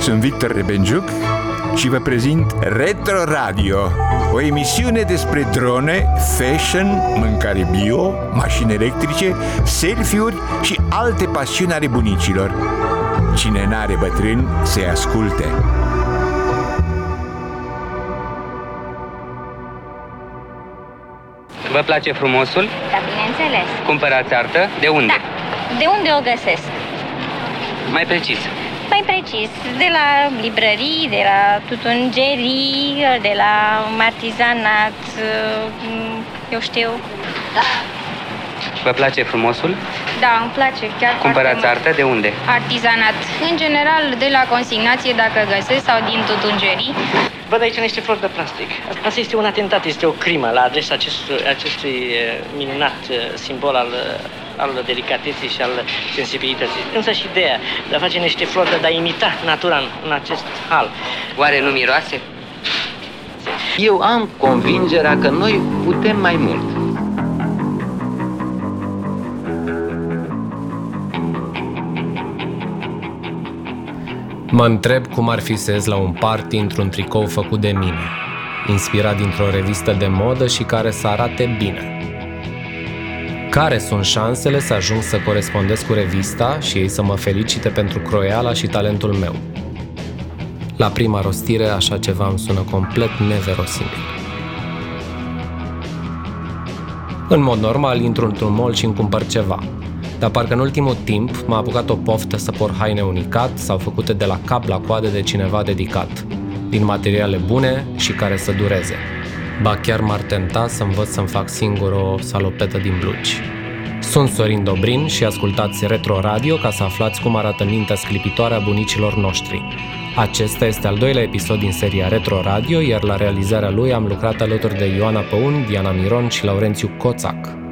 sunt Victor Rebenjuc și vă prezint Retro Radio, o emisiune despre drone, fashion, mâncare bio, mașini electrice, selfie-uri și alte pasiuni ale bunicilor. Cine n-are bătrâni, să-i asculte. Vă place frumosul? Da, bineînțeles. Cumpărați artă? De unde? Da. De unde o găsesc? Mai precis. Mai precis, de la librării, de la tutungerii, de la artizanat, eu știu. Da. Vă place frumosul? Da, îmi place chiar Cumpărați foarte artă? De unde? Artizanat. În general, de la consignație, dacă găsesc, sau din tutungerii. Văd aici niște flori de plastic. Asta este un atentat, este o crimă la adresa acestui, acestui eh, minunat eh, simbol al, eh, al delicateții și al sensibilității. Însă și ideea de a face niște flori, de a imita natura în, în acest hal. Oare nu miroase? Eu am convingerea că noi putem mai mult. Mă întreb cum ar fi să ies la un party într-un tricou făcut de mine, inspirat dintr-o revistă de modă și care să arate bine. Care sunt șansele să ajung să corespondez cu revista și ei să mă felicite pentru croiala și talentul meu? La prima rostire, așa ceva îmi sună complet neverosimil. În mod normal, intru într-un mall și îmi cumpăr ceva, dar parcă în ultimul timp m-a apucat o poftă să por haine unicat sau făcute de la cap la coadă de cineva dedicat, din materiale bune și care să dureze. Ba chiar m-ar tenta să învăț să-mi fac singur o salopetă din blugi. Sunt Sorin Dobrin și ascultați Retro Radio ca să aflați cum arată mintea sclipitoare a bunicilor noștri. Acesta este al doilea episod din seria Retro Radio, iar la realizarea lui am lucrat alături de Ioana Păun, Diana Miron și Laurențiu Coțac.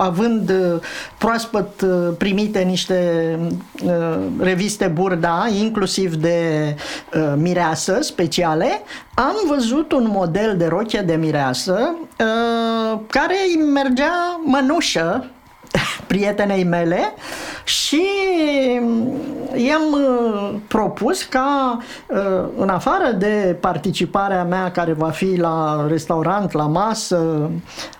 Având uh, proaspăt uh, primite niște uh, reviste Burda, inclusiv de mireasă speciale, am văzut un model de rochie de mireasă care îi mergea mănușă prietenei mele și i-am uh, propus ca uh, în afară de participarea mea care va fi la restaurant, la masă,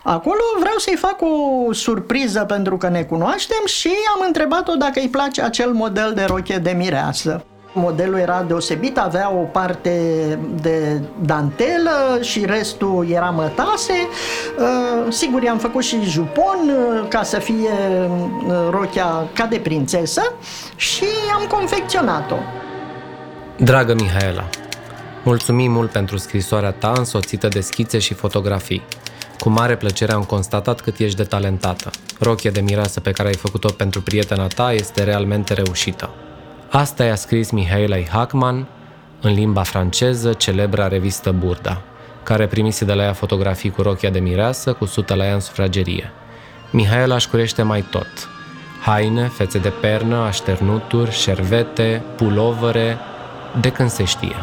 acolo vreau să-i fac o surpriză pentru că ne cunoaștem și am întrebat-o dacă îi place acel model de rochie de mireasă. Modelul era deosebit, avea o parte de dantelă și restul era mătase. Uh, sigur, i-am făcut și jupon uh, ca să fie uh, rochia ca de prințesă și am confecționat-o. Dragă Mihaela, mulțumim mult pentru scrisoarea ta însoțită de schițe și fotografii. Cu mare plăcere am constatat cât ești de talentată. Rochia de mireasă pe care ai făcut-o pentru prietena ta este realmente reușită. Asta i-a scris Mihailai Hackman în limba franceză, celebra revistă Burda, care primise de la ea fotografii cu rochia de mireasă, cu sută la ea în sufragerie. Mihaela își curește mai tot. Haine, fețe de pernă, așternuturi, șervete, pulovere, de când se știe.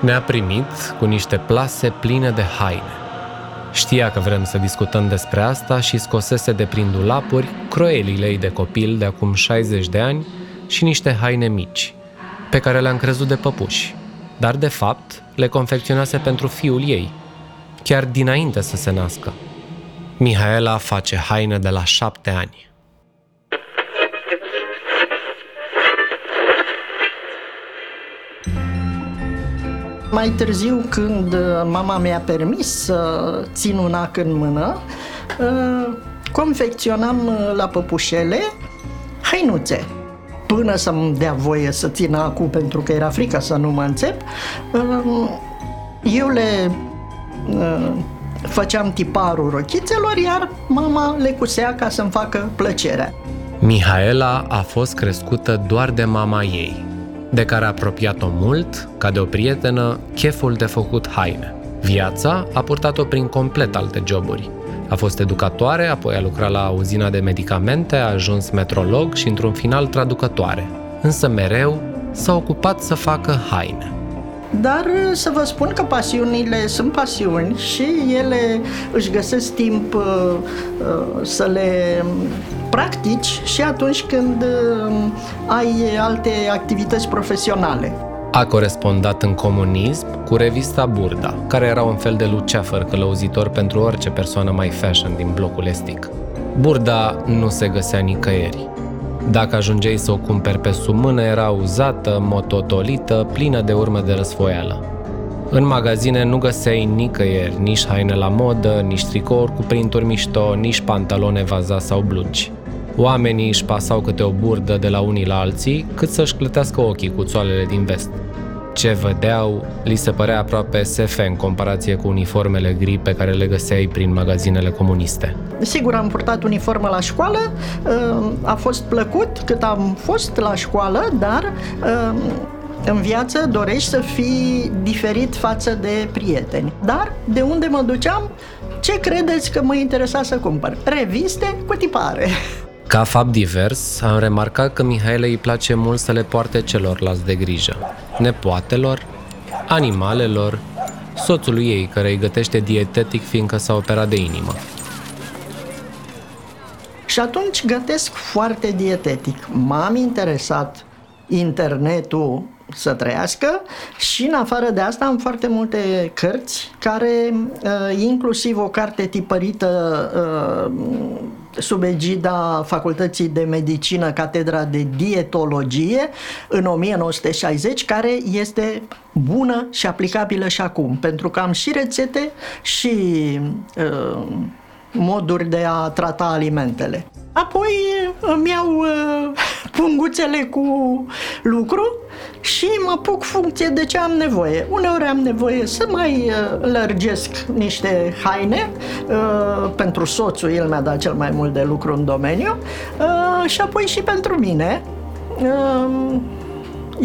Ne-a primit cu niște plase pline de haine. Știa că vrem să discutăm despre asta și scosese de prin dulapuri croielile ei de copil de acum 60 de ani și niște haine mici, pe care le-am crezut de păpuși, dar de fapt le confecționase pentru fiul ei, chiar dinainte să se nască. Mihaela face haine de la șapte ani. Mai târziu, când mama mi-a permis să țin un ac în mână, uh, confecționam la păpușele hainuțe până să-mi dea voie să țin acum pentru că era frică să nu mă înțep, uh, eu le uh, făceam tiparul rochițelor, iar mama le cusea ca să-mi facă plăcerea. Mihaela a fost crescută doar de mama ei, de care a apropiat-o mult, ca de o prietenă, cheful de făcut haine. Viața a purtat-o prin complet alte joburi, a fost educatoare, apoi a lucrat la uzina de medicamente, a ajuns metrolog și într-un final traducătoare. Însă mereu s-a ocupat să facă haine. dar uh, să vă spun că pasiunile sunt pasiuni și ele își găsesc timp uh, uh, să le practici și atunci când uh, ai alte activități profesionale. A corespondat în comunism cu revista Burda, care era un fel de luceafăr călăuzitor pentru orice persoană mai fashion din blocul estic. Burda nu se găsea nicăieri. Dacă ajungeai să o cumperi pe sub mână, era uzată, mototolită, plină de urme de răsfoială. În magazine nu găseai nicăieri nici haine la modă, nici tricouri cu printuri mișto, nici pantalone vaza sau blugi. Oamenii își pasau câte o burdă de la unii la alții, cât să-și clătească ochii cu țoalele din vest. Ce vedeau, li se părea aproape SF în comparație cu uniformele gri pe care le găseai prin magazinele comuniste. Sigur, am purtat uniformă la școală, uh, a fost plăcut cât am fost la școală, dar uh, în viață dorești să fii diferit față de prieteni. Dar de unde mă duceam, ce credeți că mă interesa să cumpăr? Reviste cu tipare. Ca fapt divers, am remarcat că Mihaela îi place mult să le poarte celorlalți de grijă. Nepoatelor, animalelor, soțului ei care îi gătește dietetic fiindcă s-a operat de inimă. Și atunci gătesc foarte dietetic. M-am interesat internetul să trăiască și în afară de asta am foarte multe cărți care, uh, inclusiv o carte tipărită uh, sub egida Facultății de Medicină, Catedra de Dietologie, în 1960, care este bună și aplicabilă și acum, pentru că am și rețete și uh, moduri de a trata alimentele. Apoi îmi iau uh, punguțele cu lucru și mă puc funcție de ce am nevoie. Uneori am nevoie să mai uh, lărgesc niște haine uh, pentru soțul, el mi-a dat cel mai mult de lucru în domeniu uh, și apoi și pentru mine. Uh,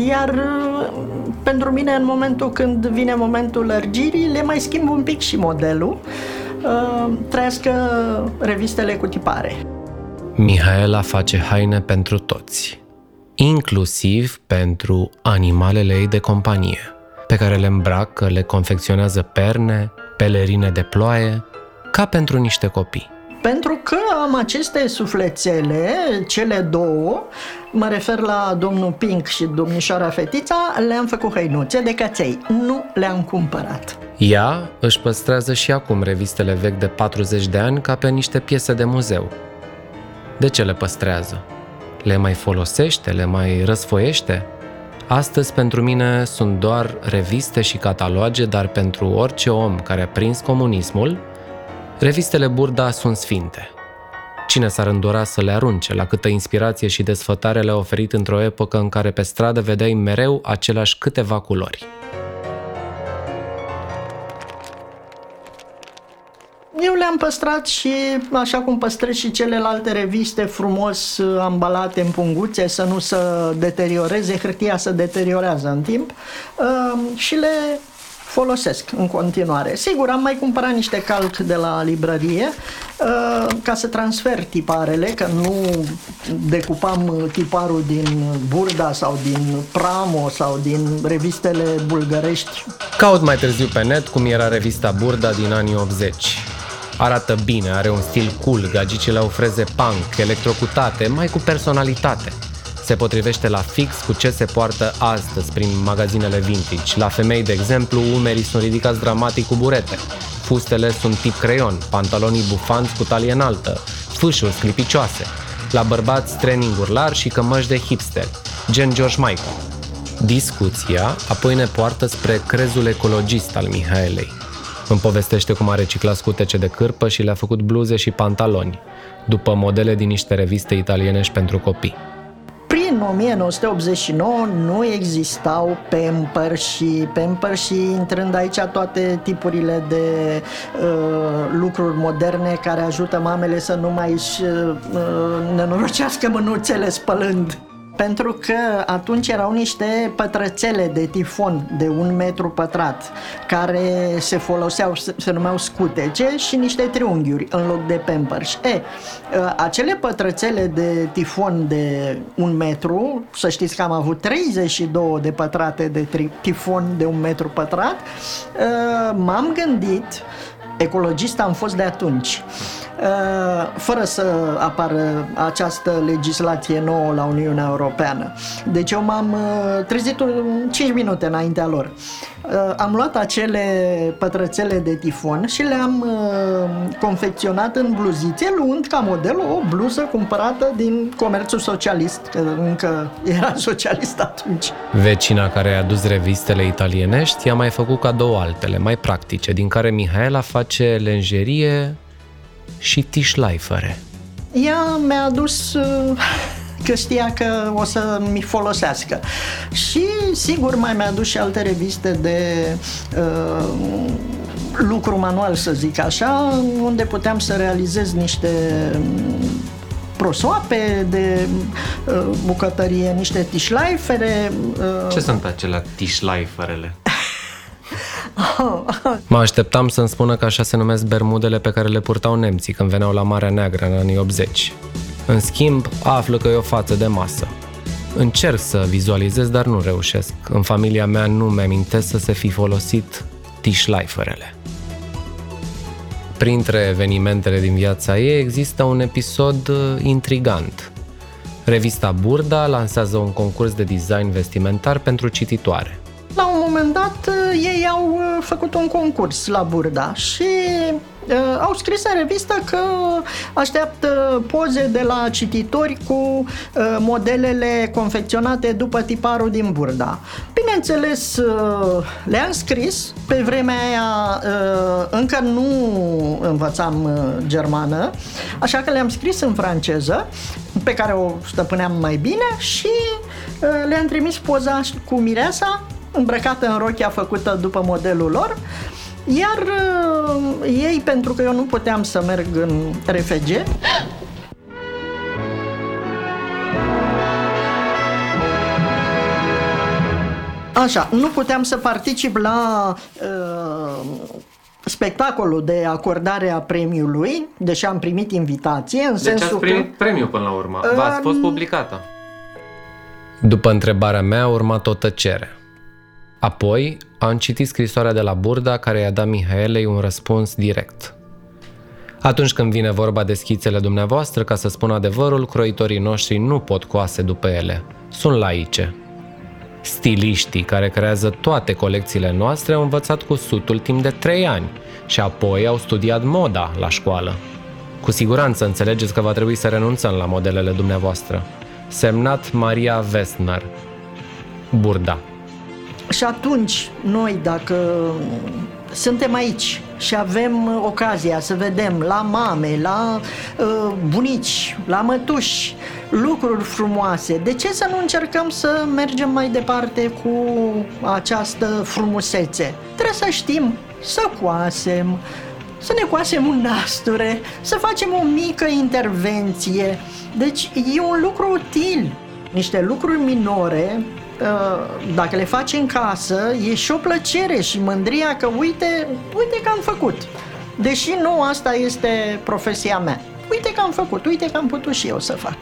iar uh, pentru mine, în momentul când vine momentul lărgirii, le mai schimb un pic și modelul. Uh, trăiască revistele cu tipare. Mihaela face haine pentru toți, inclusiv pentru animalele ei de companie, pe care le îmbracă, le confecționează perne, pelerine de ploaie, ca pentru niște copii. Pentru că am aceste suflețele, cele două, mă refer la domnul Pink și domnișoara Fetița, le-am făcut hăinuțe de căței, nu le-am cumpărat. Ea își păstrează și acum revistele vechi de 40 de ani ca pe niște piese de muzeu. De ce le păstrează? Le mai folosește? Le mai răsfoiește? Astăzi pentru mine sunt doar reviste și cataloge, dar pentru orice om care a prins comunismul, revistele Burda sunt sfinte. Cine s-ar îndura să le arunce, la câtă inspirație și desfătare le-a oferit într-o epocă în care pe stradă vedeai mereu aceleași câteva culori. Eu le-am păstrat și așa cum păstrez și celelalte reviste frumos uh, ambalate în punguțe să nu se deterioreze, hârtia se deteriorează în timp uh, și le folosesc în continuare. Sigur, am mai cumpărat niște calc de la librărie uh, ca să transfer tiparele, că nu decupam tiparul din Burda sau din Pramo sau din revistele bulgărești. Caut mai târziu pe net cum era revista Burda din anii 80. Arată bine, are un stil cool, gagicile au freze punk, electrocutate, mai cu personalitate. Se potrivește la fix cu ce se poartă astăzi prin magazinele vintage. La femei, de exemplu, umerii sunt ridicați dramatic cu burete. Fustele sunt tip creion, pantalonii bufanți cu talie înaltă, fâșuri sclipicioase. La bărbați, treninguri largi și cămăși de hipster, gen George Michael. Discuția apoi ne poartă spre crezul ecologist al Mihaelei. Îmi povestește cum a reciclat scutece de cârpă și le-a făcut bluze și pantaloni, după modele din niște reviste italienești pentru copii. Prin 1989 nu existau pamper și pamper și intrând aici toate tipurile de uh, lucruri moderne care ajută mamele să nu mai își uh, nenorocească mânuțele spălând. Pentru că atunci erau niște pătrățele de tifon de un metru pătrat care se foloseau, se, se numeau scutece și niște triunghiuri în loc de pampers. E, acele pătrățele de tifon de un metru, să știți că am avut 32 de pătrate de tifon de un metru pătrat, m-am gândit ecologist am fost de atunci. Uh, fără să apară această legislație nouă la Uniunea Europeană. Deci eu m-am uh, trezit 5 minute înaintea lor. Uh, am luat acele pătrățele de tifon și le-am confecționat în bluzițe, luând ca model o bluză cumpărată din comerțul socialist, că încă era socialist atunci. Vecina care a adus revistele italienești i-a mai făcut cadou altele, mai practice, din care Mihaela face lenjerie și tișlaifere. Ea mi-a adus uh, că știa că o să mi folosească. Și sigur mai mi-a adus și alte reviste de uh, lucru manual, să zic așa, unde puteam să realizez niște prosoape de uh, bucătărie, niște tișlaifere. Uh... Ce sunt acelea tișlaiferele? Mă așteptam să-mi spună că așa se numesc bermudele pe care le purtau nemții când veneau la Marea Neagră în anii 80. În schimb, află că e o față de masă. Încerc să vizualizez, dar nu reușesc. În familia mea nu mi-amintesc să se fi folosit tișlaiferele. Printre evenimentele din viața ei există un episod uh, intrigant. Revista Burda lansează un concurs de design vestimentar pentru cititoare la un moment dat uh, ei au uh, făcut un concurs la Burda și uh, au scris în revistă că așteaptă poze de la cititori cu uh, modelele confecționate după tiparul din Burda. Bineînțeles, uh, le-am scris, pe vremea aia uh, încă nu învățam uh, germană, așa că le-am scris în franceză, pe care o stăpâneam mai bine și uh, le-am trimis poza cu mireasa îmbrăcată în rochia făcută după modelul lor, iar uh, ei, pentru că eu nu puteam să merg în RFG, Așa, nu puteam să particip la uh, spectacolul de acordare a premiului, deși am primit invitație, în deci sensul ați primit că... premiul până la urmă. Uh, V-ați fost publicată. După întrebarea mea a urmat o tăcere. Apoi, am citit scrisoarea de la Burda care i-a dat Mihaelei un răspuns direct. Atunci când vine vorba de schițele dumneavoastră, ca să spun adevărul, croitorii noștri nu pot coase după ele. Sunt laice. Stiliștii care creează toate colecțiile noastre au învățat cu sutul timp de trei ani și apoi au studiat moda la școală. Cu siguranță înțelegeți că va trebui să renunțăm la modelele dumneavoastră. Semnat Maria Westner. Burda. Și atunci, noi, dacă suntem aici și avem ocazia să vedem la mame, la uh, bunici, la mătuși, lucruri frumoase, de ce să nu încercăm să mergem mai departe cu această frumusețe? Trebuie să știm să coasem, să ne coasem un nasture, să facem o mică intervenție. Deci e un lucru util. Niște lucruri minore Uh, dacă le faci în casă, e și o plăcere și mândria că uite, uite că am făcut. Deși nu asta este profesia mea. Uite că am făcut, uite că am putut și eu să fac.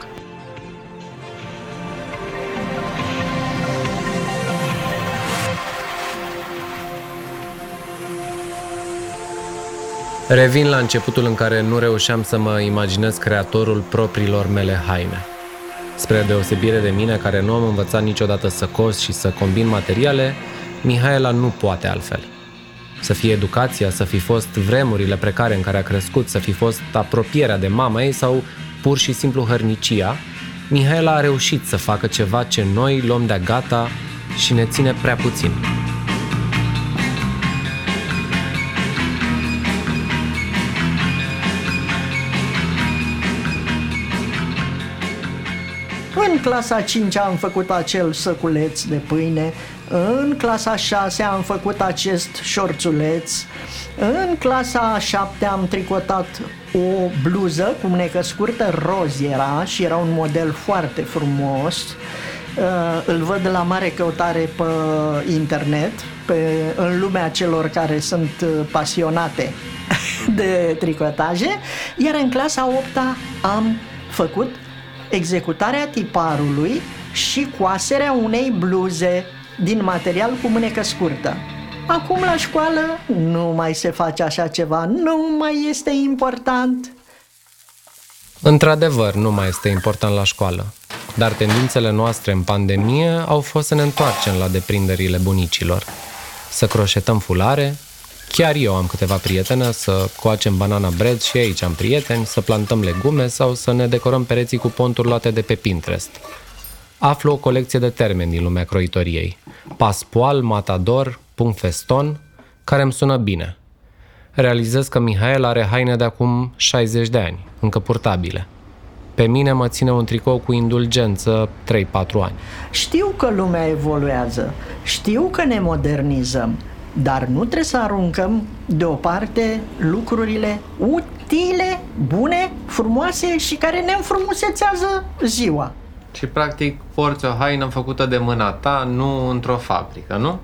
Revin la începutul în care nu reușeam să mă imaginez creatorul propriilor mele haine. Spre deosebire de mine, care nu am învățat niciodată să cos și să combin materiale, Mihaela nu poate altfel. Să fie educația, să fi fost vremurile precare în care a crescut, să fi fost apropierea de mama ei sau pur și simplu hărnicia, Mihaela a reușit să facă ceva ce noi luăm de gata și ne ține prea puțin. Clasa 5 am făcut acel săculeț de pâine, în clasa 6 am făcut acest șorțuleț, în clasa 7 am tricotat o bluză cu mânecă scurtă roz era și era un model foarte frumos. Uh, îl văd la mare căutare pe internet, pe, în lumea celor care sunt uh, pasionate de tricotaje, iar în clasa 8 am făcut executarea tiparului și coaserea unei bluze din material cu mânecă scurtă. Acum la școală nu mai se face așa ceva, nu mai este important. Într-adevăr, nu mai este important la școală, dar tendințele noastre în pandemie au fost să ne întoarcem la deprinderile bunicilor. Să croșetăm fulare, chiar eu am câteva prietene, să coacem banana bread și aici am prieteni, să plantăm legume sau să ne decorăm pereții cu ponturi luate de pe Pinterest. Aflu o colecție de termeni din lumea croitoriei. Paspoal, matador, punct feston, care îmi sună bine. Realizez că Mihail are haine de acum 60 de ani, încă purtabile. Pe mine mă ține un tricou cu indulgență 3-4 ani. Știu că lumea evoluează, știu că ne modernizăm, dar nu trebuie să aruncăm deoparte lucrurile utile, bune, frumoase și care ne înfrumusețează ziua. Și practic porți o haină făcută de mâna ta, nu într-o fabrică, nu?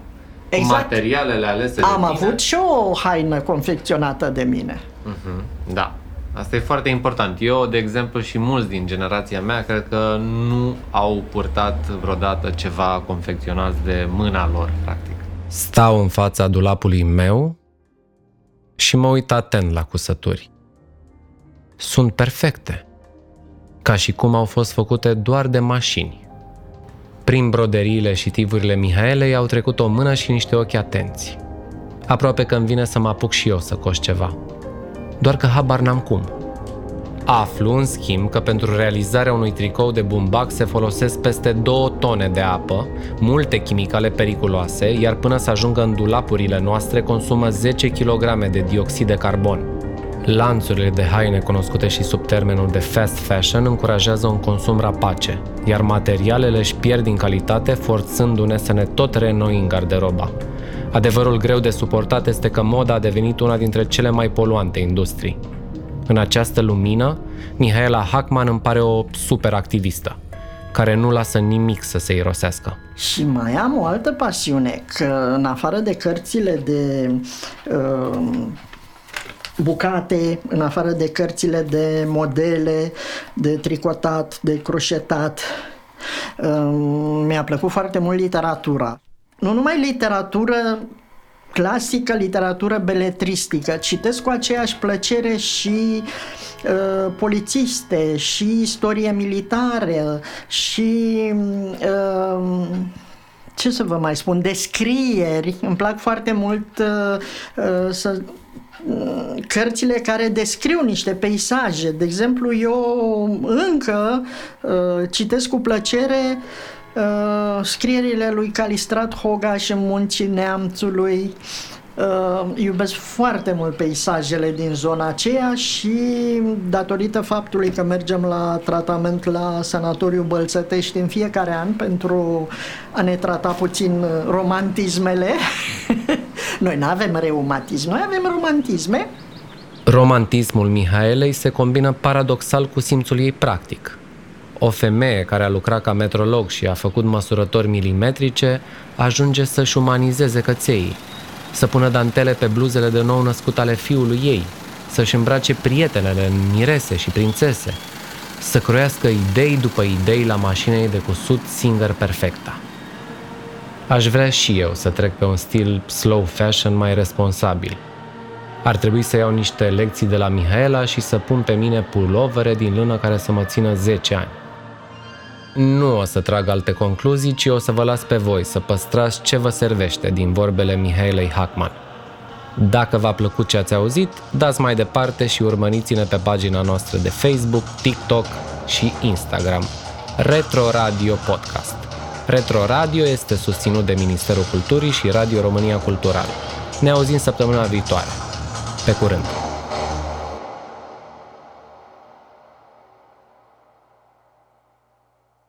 Exact. Cu materialele alese Am de tine. avut și o haină confecționată de mine. Mhm, Da. Asta e foarte important. Eu, de exemplu, și mulți din generația mea, cred că nu au purtat vreodată ceva confecționat de mâna lor, practic. Stau în fața dulapului meu și mă uit atent la cusături. Sunt perfecte, ca și cum au fost făcute doar de mașini. Prin broderiile și tivurile Mihaelei au trecut o mână și niște ochi atenți. Aproape că îmi vine să mă apuc și eu să coș ceva. Doar că habar n-am cum. Aflu, în schimb, că pentru realizarea unui tricou de bumbac se folosesc peste 2 tone de apă, multe chimicale periculoase, iar până să ajungă în dulapurile noastre consumă 10 kg de dioxid de carbon. Lanțurile de haine cunoscute și sub termenul de fast fashion încurajează un consum rapace, iar materialele își pierd din calitate forțându-ne să ne tot reînnoim garderoba. Adevărul greu de suportat este că moda a devenit una dintre cele mai poluante industrii. În această lumină, Mihaela Hackman îmi pare o super activistă, care nu lasă nimic să se irosească. Și mai am o altă pasiune, că în afară de cărțile de uh, bucate, în afară de cărțile de modele, de tricotat, de croșetat, uh, mi-a plăcut foarte mult literatura. Nu numai literatură clasică, literatură beletristică. Citesc cu aceeași plăcere și uh, polițiste, și istorie militară, și uh, ce să vă mai spun, descrieri. Îmi plac foarte mult uh, uh, să cărțile care descriu niște peisaje. De exemplu, eu încă uh, citesc cu plăcere uh, scrierile lui Calistrat Hogaș în Munții Neamțului. Uh, iubesc foarte mult peisajele din zona aceea și datorită faptului că mergem la tratament la Sanatoriu Bălțătești în fiecare an pentru a ne trata puțin romantismele, noi nu avem reumatism, noi avem romantisme, Romantismul Mihaelei se combină paradoxal cu simțul ei practic. O femeie care a lucrat ca metrolog și a făcut măsurători milimetrice ajunge să-și umanizeze cățeii, să pună dantele pe bluzele de nou născut ale fiului ei, să-și îmbrace prietenele în mirese și prințese, să croiască idei după idei la mașina ei de cusut Singer Perfecta. Aș vrea și eu să trec pe un stil slow fashion mai responsabil. Ar trebui să iau niște lecții de la Mihaela și să pun pe mine pulovere din lână care să mă țină 10 ani. Nu o să trag alte concluzii, ci o să vă las pe voi să păstrați ce vă servește din vorbele Mihaelei Hackman. Dacă v-a plăcut ce ați auzit, dați mai departe și urmăriți-ne pe pagina noastră de Facebook, TikTok și Instagram. Retro Radio Podcast. Retro Radio este susținut de Ministerul Culturii și Radio România Cultural. Ne auzim săptămâna viitoare. Pe curând!